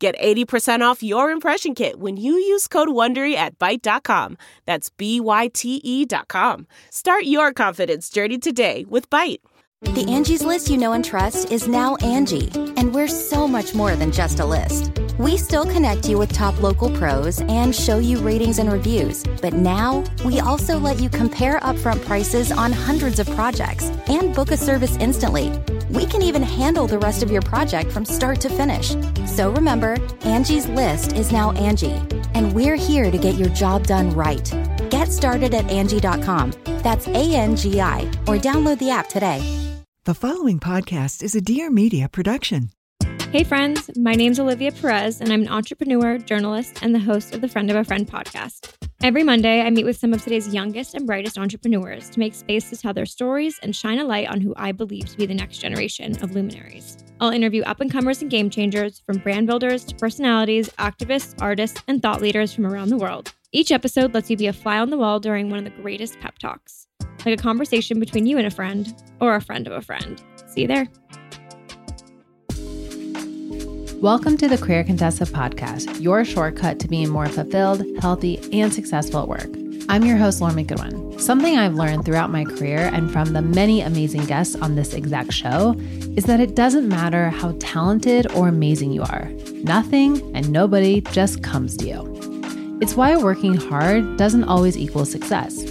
Get 80% off your impression kit when you use code WONDERY at Byte.com. That's B-Y-T-E dot com. Start your confidence journey today with Byte. The Angie's list you know and trust is now Angie, and we're so much more than just a list. We still connect you with top local pros and show you ratings and reviews, but now we also let you compare upfront prices on hundreds of projects and book a service instantly. We can even handle the rest of your project from start to finish. So remember, Angie's list is now Angie, and we're here to get your job done right. Get started at Angie.com. That's A N G I, or download the app today. The following podcast is a Dear Media production. Hey, friends. My name's Olivia Perez, and I'm an entrepreneur, journalist, and the host of the Friend of a Friend podcast. Every Monday, I meet with some of today's youngest and brightest entrepreneurs to make space to tell their stories and shine a light on who I believe to be the next generation of luminaries. I'll interview up and comers and game changers, from brand builders to personalities, activists, artists, and thought leaders from around the world. Each episode lets you be a fly on the wall during one of the greatest pep talks, like a conversation between you and a friend, or a friend of a friend. See you there. Welcome to the Career Contessa podcast, your shortcut to being more fulfilled, healthy, and successful at work. I'm your host, Lauren McGoodwin. Something I've learned throughout my career and from the many amazing guests on this exact show is that it doesn't matter how talented or amazing you are, nothing and nobody just comes to you. It's why working hard doesn't always equal success.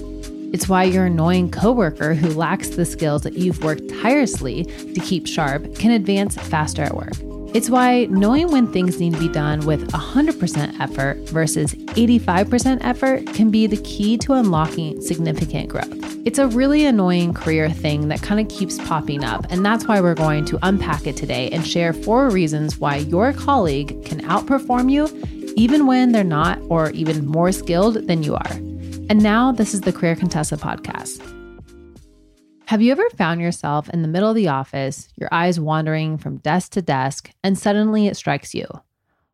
It's why your annoying coworker who lacks the skills that you've worked tirelessly to keep sharp can advance faster at work. It's why knowing when things need to be done with 100% effort versus 85% effort can be the key to unlocking significant growth. It's a really annoying career thing that kind of keeps popping up, and that's why we're going to unpack it today and share four reasons why your colleague can outperform you even when they're not or even more skilled than you are. And now, this is the Career Contessa podcast. Have you ever found yourself in the middle of the office, your eyes wandering from desk to desk, and suddenly it strikes you?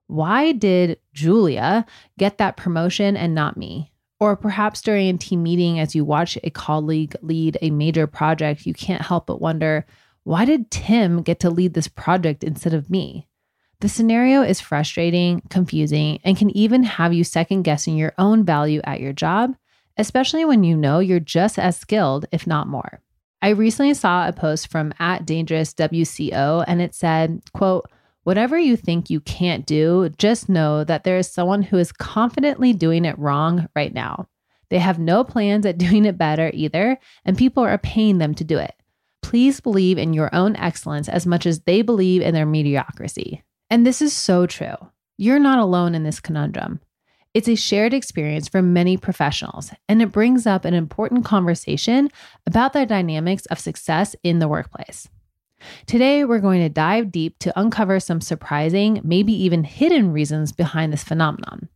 Why did Julia get that promotion and not me? Or perhaps during a team meeting, as you watch a colleague lead a major project, you can't help but wonder, why did Tim get to lead this project instead of me? The scenario is frustrating, confusing, and can even have you second guessing your own value at your job, especially when you know you're just as skilled, if not more. I recently saw a post from at dangerous WCO and it said, quote, whatever you think you can't do, just know that there is someone who is confidently doing it wrong right now. They have no plans at doing it better either, and people are paying them to do it. Please believe in your own excellence as much as they believe in their mediocrity. And this is so true. You're not alone in this conundrum. It's a shared experience for many professionals, and it brings up an important conversation about the dynamics of success in the workplace. Today, we're going to dive deep to uncover some surprising, maybe even hidden reasons behind this phenomenon.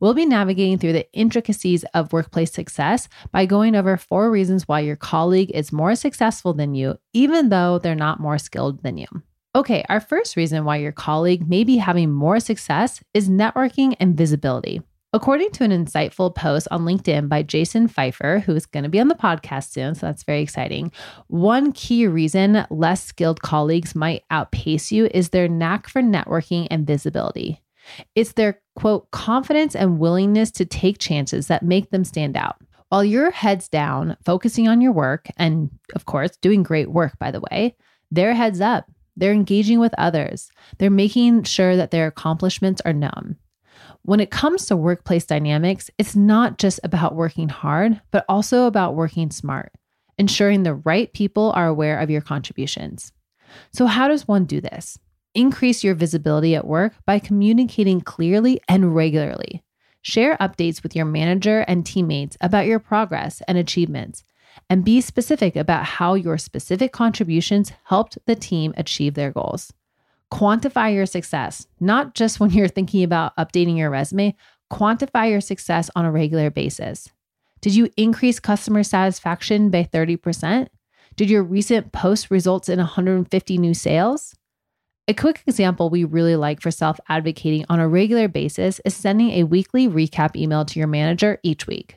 We'll be navigating through the intricacies of workplace success by going over four reasons why your colleague is more successful than you, even though they're not more skilled than you. Okay, our first reason why your colleague may be having more success is networking and visibility. According to an insightful post on LinkedIn by Jason Feifer, who is going to be on the podcast soon, so that's very exciting. One key reason less skilled colleagues might outpace you is their knack for networking and visibility. It's their quote, confidence and willingness to take chances that make them stand out. While your head's down, focusing on your work, and of course, doing great work, by the way, their heads up. They're engaging with others. They're making sure that their accomplishments are known. When it comes to workplace dynamics, it's not just about working hard, but also about working smart, ensuring the right people are aware of your contributions. So, how does one do this? Increase your visibility at work by communicating clearly and regularly. Share updates with your manager and teammates about your progress and achievements, and be specific about how your specific contributions helped the team achieve their goals. Quantify your success, not just when you're thinking about updating your resume, Quantify your success on a regular basis. Did you increase customer satisfaction by 30%? Did your recent post result in 150 new sales? A quick example we really like for self advocating on a regular basis is sending a weekly recap email to your manager each week.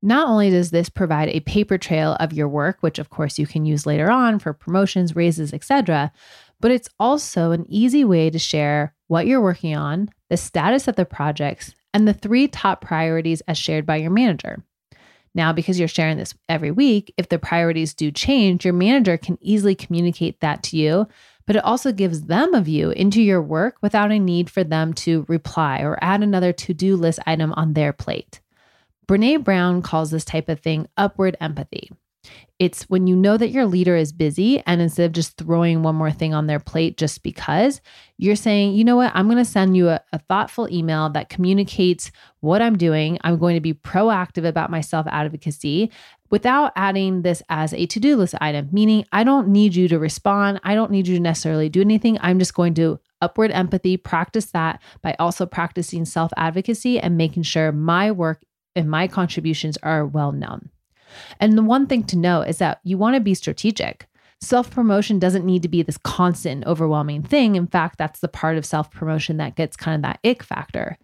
Not only does this provide a paper trail of your work, which of course you can use later on for promotions, raises, etc., but it's also an easy way to share what you're working on, the status of the projects, and the three top priorities as shared by your manager. Now, because you're sharing this every week, if the priorities do change, your manager can easily communicate that to you, but it also gives them a view into your work without a need for them to reply or add another to do list item on their plate. Brene Brown calls this type of thing upward empathy. It's when you know that your leader is busy, and instead of just throwing one more thing on their plate just because, you're saying, you know what, I'm going to send you a, a, thoughtful email that communicates what I'm doing. I'm going to be proactive about my self advocacy without adding this as a to do list item, meaning I don't need you to respond. I don't need you to necessarily do anything. I'm just going to upward empathy, practice that by also practicing self advocacy and making sure my work and my contributions are well known. And the one thing to know is that you want to be strategic. Self promotion doesn't need to be this constant, overwhelming thing. In fact, that's the part of self promotion that gets kind of that ick factor.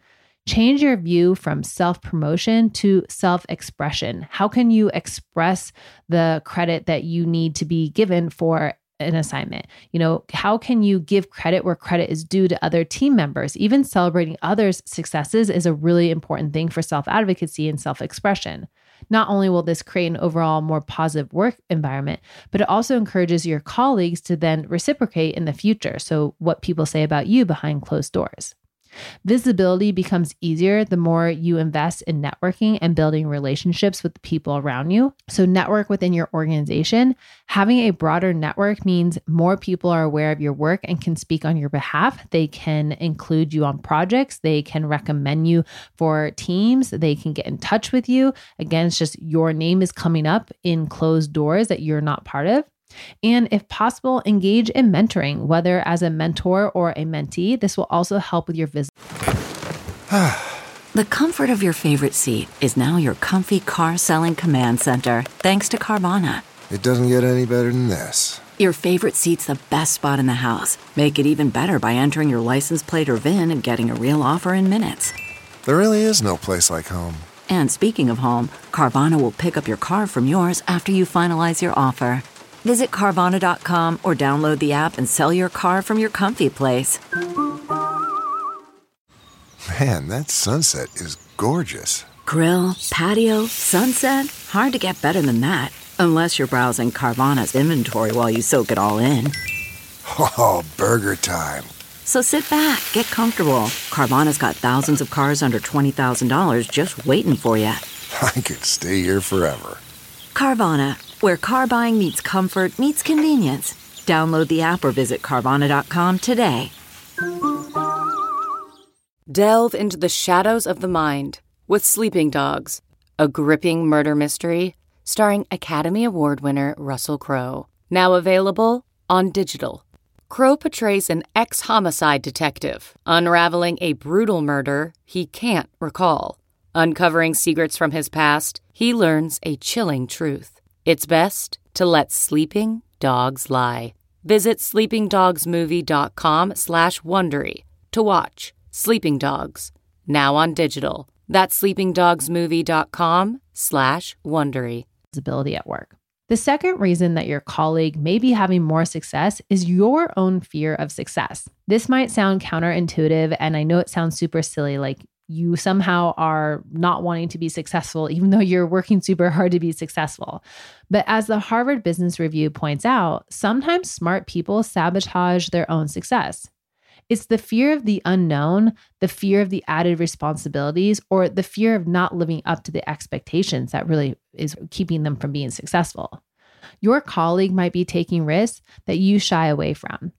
Change your view from self promotion to self expression. How can you express the credit that you need to be given for an assignment? You know, how can you give credit where credit is due to other team members? Even celebrating others' successes is a really important thing for self advocacy and self expression. Not only will this create an overall more positive work environment, but it also encourages your colleagues to then reciprocate in the future. So, what people say about you behind closed doors. Visibility becomes easier the more you invest in networking and building relationships with the people around you. So, network within your organization. Having a broader network means more people are aware of your work and can speak on your behalf. They can include you on projects, they can recommend you for teams, they can get in touch with you. Again, it's just your name is coming up in closed doors that you're not part of. And if possible, engage in mentoring, whether as a mentor or a mentee. This will also help with your visit. the comfort of your favorite seat is now your comfy car selling command center, thanks to Carvana. It doesn't get any better than this. Your favorite seat's the best spot in the house. Make it even better by entering your license plate or VIN and getting a real offer in minutes. There really is no place like home. And speaking of home, Carvana will pick up your car from yours after you finalize your offer. Visit Carvana.com or download the app and sell your car from your comfy place. Man, that sunset is gorgeous. Grill, patio, sunset. Hard to get better than that. Unless you're browsing Carvana's inventory while you soak it all in. Oh, burger time. So sit back, get comfortable. Carvana's got thousands of cars under $20,000 just waiting for you. I could stay here forever. Carvana where car buying meets comfort, meets convenience. Download the app or visit Carvana.com today. Delve into the shadows of the mind with Sleeping Dogs, a gripping murder mystery starring Academy Award winner Russell Crowe. Now available on digital. Crowe portrays an ex homicide detective unraveling a brutal murder he can't recall. Uncovering secrets from his past, he learns a chilling truth. It's best to let sleeping dogs lie. Visit sleepingdogsmovie.com slash Wondery to watch Sleeping Dogs, now on digital. That's sleepingdogsmovie.com slash Wondery. Visibility at work. The second reason that your colleague may be having more success is your own fear of success. This might sound counterintuitive, and I know it sounds super silly, like you somehow are not wanting to be successful, even though you're working super hard to be successful. But as the Harvard Business Review points out, sometimes smart people sabotage their own success. It's the fear of the unknown, the fear of the added responsibilities, or the fear of not living up to the expectations that really is keeping them from being successful. Your colleague might be taking risks that you shy away from.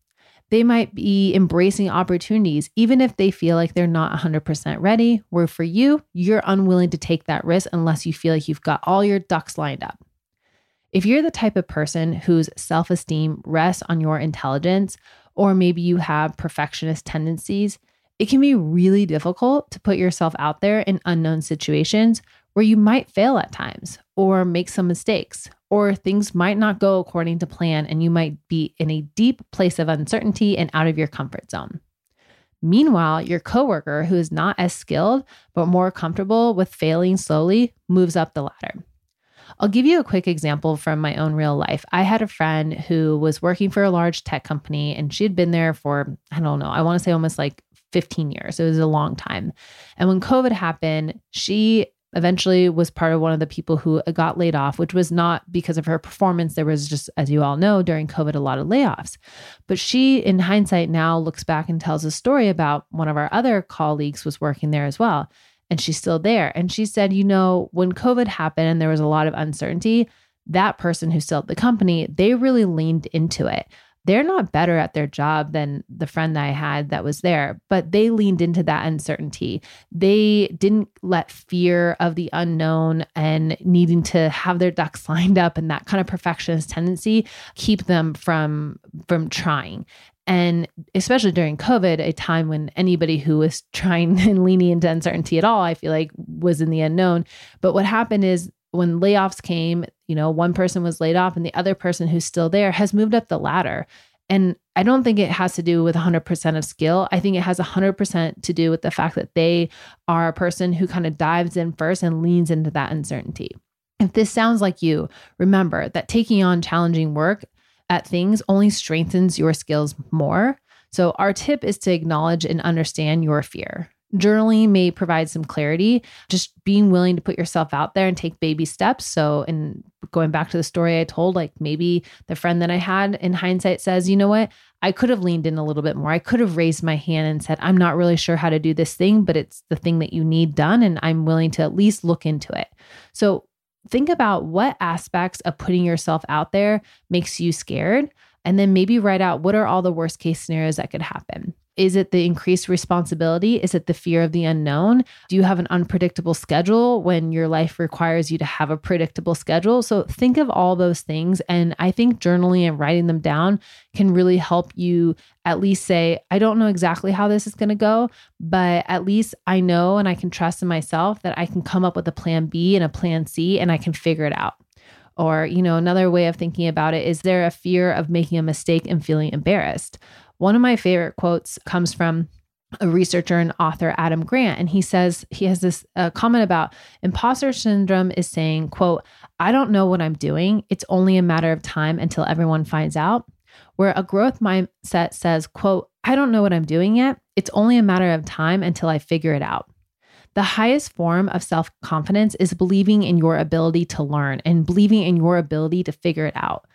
They might be embracing opportunities, even if they feel like they're not 100% ready. Where for you, you're unwilling to take that risk unless you feel like you've got all your ducks lined up. If you're the type of person whose self esteem rests on your intelligence, or maybe you have perfectionist tendencies, It can be really difficult to put yourself out there in unknown situations where you might fail at times or make some mistakes, or things might not go according to plan and you might be in a deep place of uncertainty and out of your comfort zone. Meanwhile, your coworker who is not as skilled but more comfortable with failing slowly moves up the ladder. I'll give you a quick example from my own real life. I had a friend who was working for a large tech company and she had been there for, I don't know, I want to say almost like 15 years. It was a long time. And when COVID happened, she eventually was part of one of the people who uh, got laid off, which was not because of her performance. There was just, as you all know, during COVID, a lot of layoffs. But she, in hindsight, now looks back and tells a story about one of our other colleagues was working there as well. And she's still there. And she said, you know, when COVID happened and there was a lot of uncertainty, that person who still at the company, they really leaned into it they're not better at their job than the friend that I had that was there, but they leaned into that uncertainty. They didn't let fear of the unknown and needing to have their ducks lined up and that kind of perfectionist tendency keep them from from trying and especially during covid a time when anybody who was trying and leaning into uncertainty at all i feel like was in the unknown but what happened is when layoffs came, you know, one person was laid off and the other person who's still there has moved up the ladder. And I don't think it has to do with 100% of skill. I think it has 100% to do with the fact that they are a person who kind of dives in first and leans into that uncertainty. If this sounds like you, remember that taking on challenging work at things only strengthens your skills more. So, our tip is to acknowledge and understand your fear. Journaling may provide some clarity, just being willing to put yourself out there and take baby steps. So, in going back to the story I told, like maybe the friend that I had in hindsight says, you know what? I could have leaned in a little bit more. I could have raised my hand and said, I'm not really sure how to do this thing, but it's the thing that you need done. And I'm willing to at least look into it. So, think about what aspects of putting yourself out there makes you scared. And then maybe write out what are all the worst case scenarios that could happen. Is it the increased responsibility? Is it the fear of the unknown? Do you have an unpredictable schedule when your life requires you to have a predictable schedule? So think of all those things. And I think journaling and writing them down can really help you at least say, I don't know exactly how this is going to go, but at least I know and I can trust in myself that I can come up with a plan B and a plan C and I can figure it out. Or, you know, another way of thinking about it is there a fear of making a mistake and feeling embarrassed? One of my favorite quotes comes from a researcher and author adam grant and he says he has this uh, comment about imposter syndrome is saying quote i don't know what i'm doing. It's only a matter of time until everyone finds out. Where a growth mindset says quote i don't know what i'm doing yet. It's only a matter of time until i figure it out. The highest form of self confidence is believing in your ability to learn and believing in your ability to figure it out.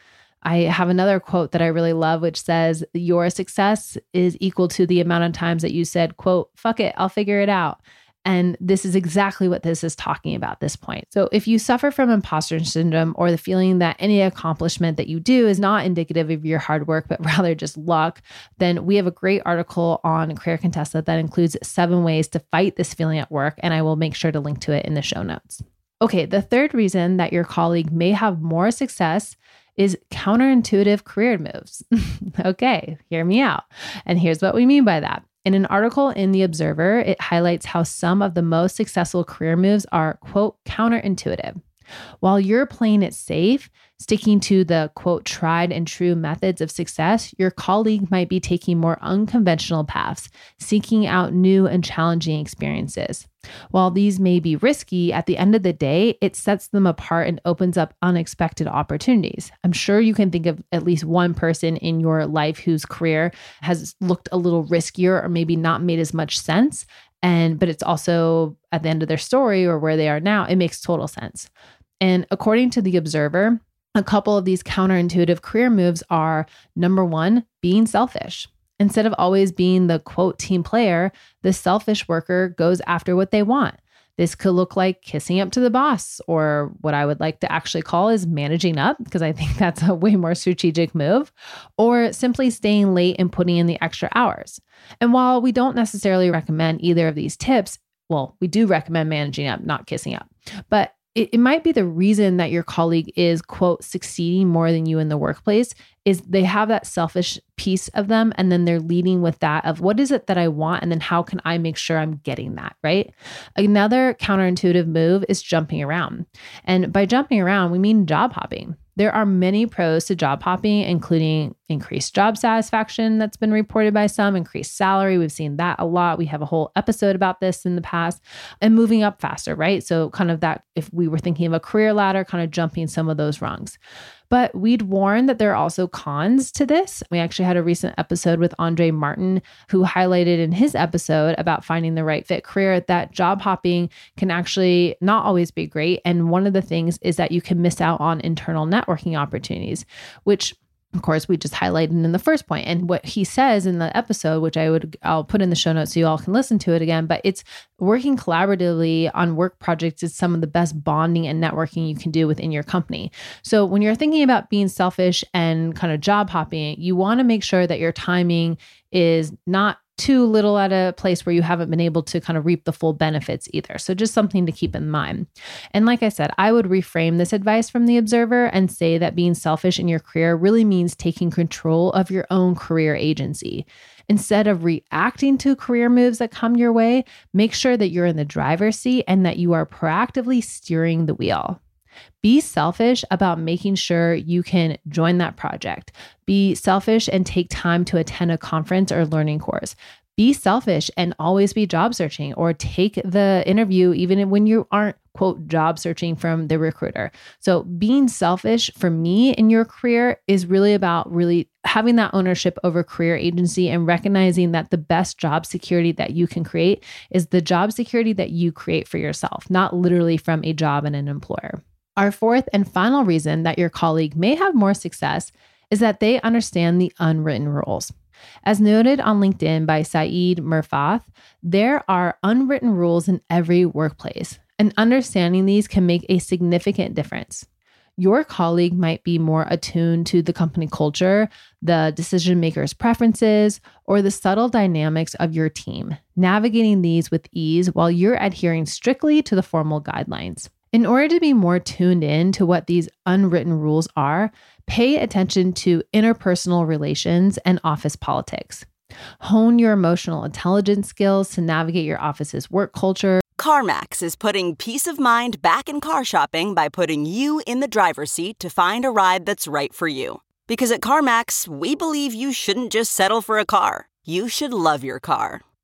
I have another quote that I really love, which says, Your success is equal to the amount of times that you said, quote, fuck it, I'll figure it out. And this is exactly what this is talking about this point. So, if you suffer from imposter syndrome or the feeling that any accomplishment that you do is not indicative of your hard work, but rather just luck, then we have a great article on Career Contessa that includes seven ways to fight this feeling at work. And I will make sure to link to it in the show notes. Okay, the third reason that your colleague may have more success is counterintuitive career moves. okay, hear me out. And here's what we mean by that. In an article in The Observer, it highlights how some of the most successful career moves are, quote, counterintuitive. While you're playing it safe, sticking to the quote tried and true methods of success, your colleague might be taking more unconventional paths, seeking out new and challenging experiences. While these may be risky, at the end of the day, it sets them apart and opens up unexpected opportunities. I'm sure you can think of at least one person in your life whose career has looked a little riskier or maybe not made as much sense. And, but it's also at the end of their story or where they are now, it makes total sense. And according to The Observer, a couple of these counterintuitive career moves are number one, being selfish. Instead of always being the quote team player, the selfish worker goes after what they want. This could look like kissing up to the boss, or what I would like to actually call is managing up, because I think that's a way more strategic move, or simply staying late and putting in the extra hours. And while we don't necessarily recommend either of these tips, well, we do recommend managing up, not kissing up. But it, it might be the reason that your colleague is, quote, succeeding more than you in the workplace is they have that selfish piece of them and then they're leading with that of what is it that I want and then how can I make sure I'm getting that, right? Another counterintuitive move is jumping around. And by jumping around, we mean job hopping. There are many pros to job hopping, including increased job satisfaction that's been reported by some, increased salary. We've seen that a lot. We have a whole episode about this in the past, and moving up faster, right? So, kind of that, if we were thinking of a career ladder, kind of jumping some of those rungs. But we'd warn that there are also cons to this. We actually had a recent episode with Andre Martin, who highlighted in his episode about finding the right fit career that job hopping can actually not always be great. And one of the things is that you can miss out on internal networking opportunities, which of course we just highlighted in the first point. And what he says in the episode which i would i'll put in the show notes so you all can listen to it again but it's working collaboratively on work projects is some of the best bonding and networking you can do within your company. So when you're thinking about being selfish and kind of job hopping you want to make sure that your timing is not too little at a place where you haven't been able to kind of reap the full benefits either. So, just something to keep in mind. And like I said, I would reframe this advice from the observer and say that being selfish in your career really means taking control of your own career agency. Instead of reacting to career moves that come your way, make sure that you're in the driver's seat and that you are proactively steering the wheel. Be selfish about making sure you can join that project. Be selfish and take time to attend a conference or learning course. Be selfish and always be job searching or take the interview even when you aren't, quote, job searching from the recruiter. So, being selfish for me in your career is really about really having that ownership over career agency and recognizing that the best job security that you can create is the job security that you create for yourself, not literally from a job and an employer. Our fourth and final reason that your colleague may have more success is that they understand the unwritten rules. As noted on LinkedIn by Saeed Murfath, there are unwritten rules in every workplace, and understanding these can make a significant difference. Your colleague might be more attuned to the company culture, the decision maker's preferences, or the subtle dynamics of your team, navigating these with ease while you're adhering strictly to the formal guidelines. In order to be more tuned in to what these unwritten rules are, pay attention to interpersonal relations and office politics. Hone your emotional intelligence skills to navigate your office's work culture. CarMax is putting peace of mind back in car shopping by putting you in the driver's seat to find a ride that's right for you. Because at CarMax, we believe you shouldn't just settle for a car, you should love your car.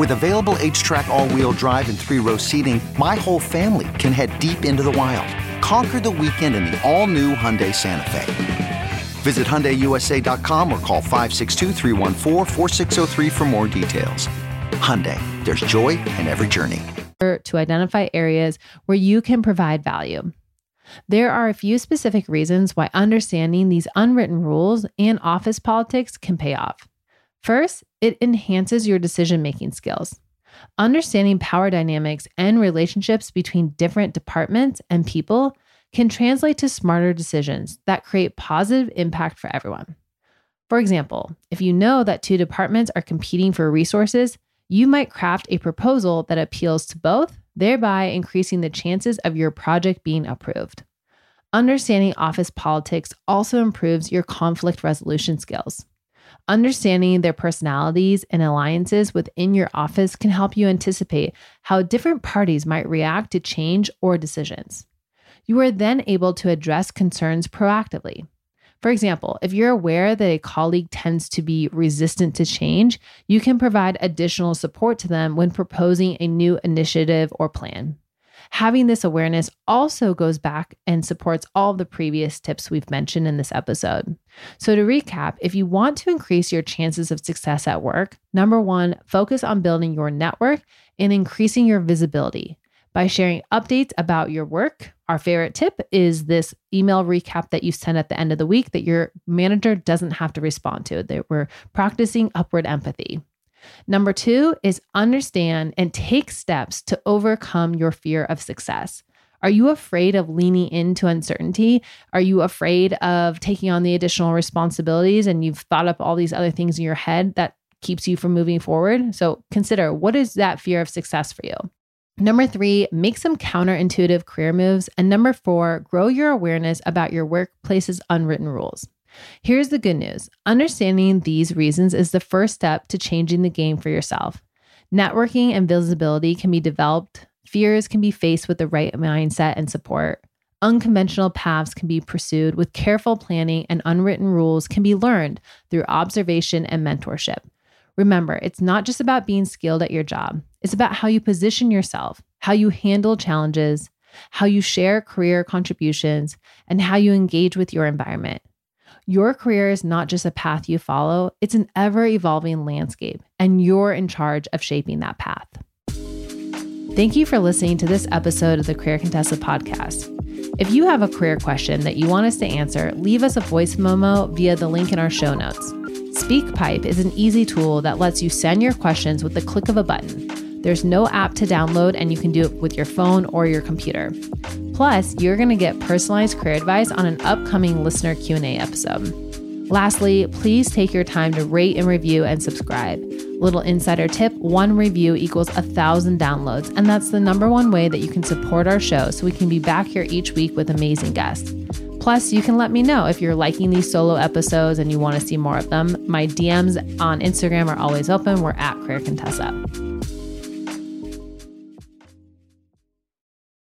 With available HTRAC all-wheel drive and three-row seating, my whole family can head deep into the wild. Conquer the weekend in the all-new Hyundai Santa Fe. Visit HyundaiUSA.com or call 562 for more details. Hyundai, there's joy in every journey. To identify areas where you can provide value. There are a few specific reasons why understanding these unwritten rules and office politics can pay off. First, it enhances your decision making skills. Understanding power dynamics and relationships between different departments and people can translate to smarter decisions that create positive impact for everyone. For example, if you know that two departments are competing for resources, you might craft a proposal that appeals to both, thereby increasing the chances of your project being approved. Understanding office politics also improves your conflict resolution skills. Understanding their personalities and alliances within your office can help you anticipate how different parties might react to change or decisions. You are then able to address concerns proactively. For example, if you're aware that a colleague tends to be resistant to change, you can provide additional support to them when proposing a new initiative or plan. Having this awareness also goes back and supports all the previous tips we've mentioned in this episode. So, to recap, if you want to increase your chances of success at work, number one, focus on building your network and increasing your visibility by sharing updates about your work. Our favorite tip is this email recap that you send at the end of the week that your manager doesn't have to respond to. That we're practicing upward empathy. Number two is understand and take steps to overcome your fear of success. Are you afraid of leaning into uncertainty? Are you afraid of taking on the additional responsibilities and you've thought up all these other things in your head that keeps you from moving forward? So consider what is that fear of success for you? Number three, make some counterintuitive career moves. And number four, grow your awareness about your workplace's unwritten rules. Here's the good news understanding these reasons is the first step to changing the game for yourself. Networking and visibility can be developed, fears can be faced with the right mindset and support. Unconventional paths can be pursued with careful planning, and unwritten rules can be learned through observation and mentorship. Remember, it's not just about being skilled at your job, it's about how you position yourself, how you handle challenges, how you share career contributions, and how you engage with your environment. Your career is not just a path you follow, it's an ever evolving landscape, and you're in charge of shaping that path. Thank you for listening to this episode of the Career Contessa podcast. If you have a career question that you want us to answer, leave us a voice memo via the link in our show notes. SpeakPipe is an easy tool that lets you send your questions with the click of a button. There's no app to download, and you can do it with your phone or your computer. Plus, you're going to get personalized career advice on an upcoming listener Q&A episode. Lastly, please take your time to rate and review and subscribe. Little insider tip one review equals a thousand downloads, and that's the number one way that you can support our show so we can be back here each week with amazing guests. Plus, you can let me know if you're liking these solo episodes and you want to see more of them. My DMs on Instagram are always open. We're at Career Contessa.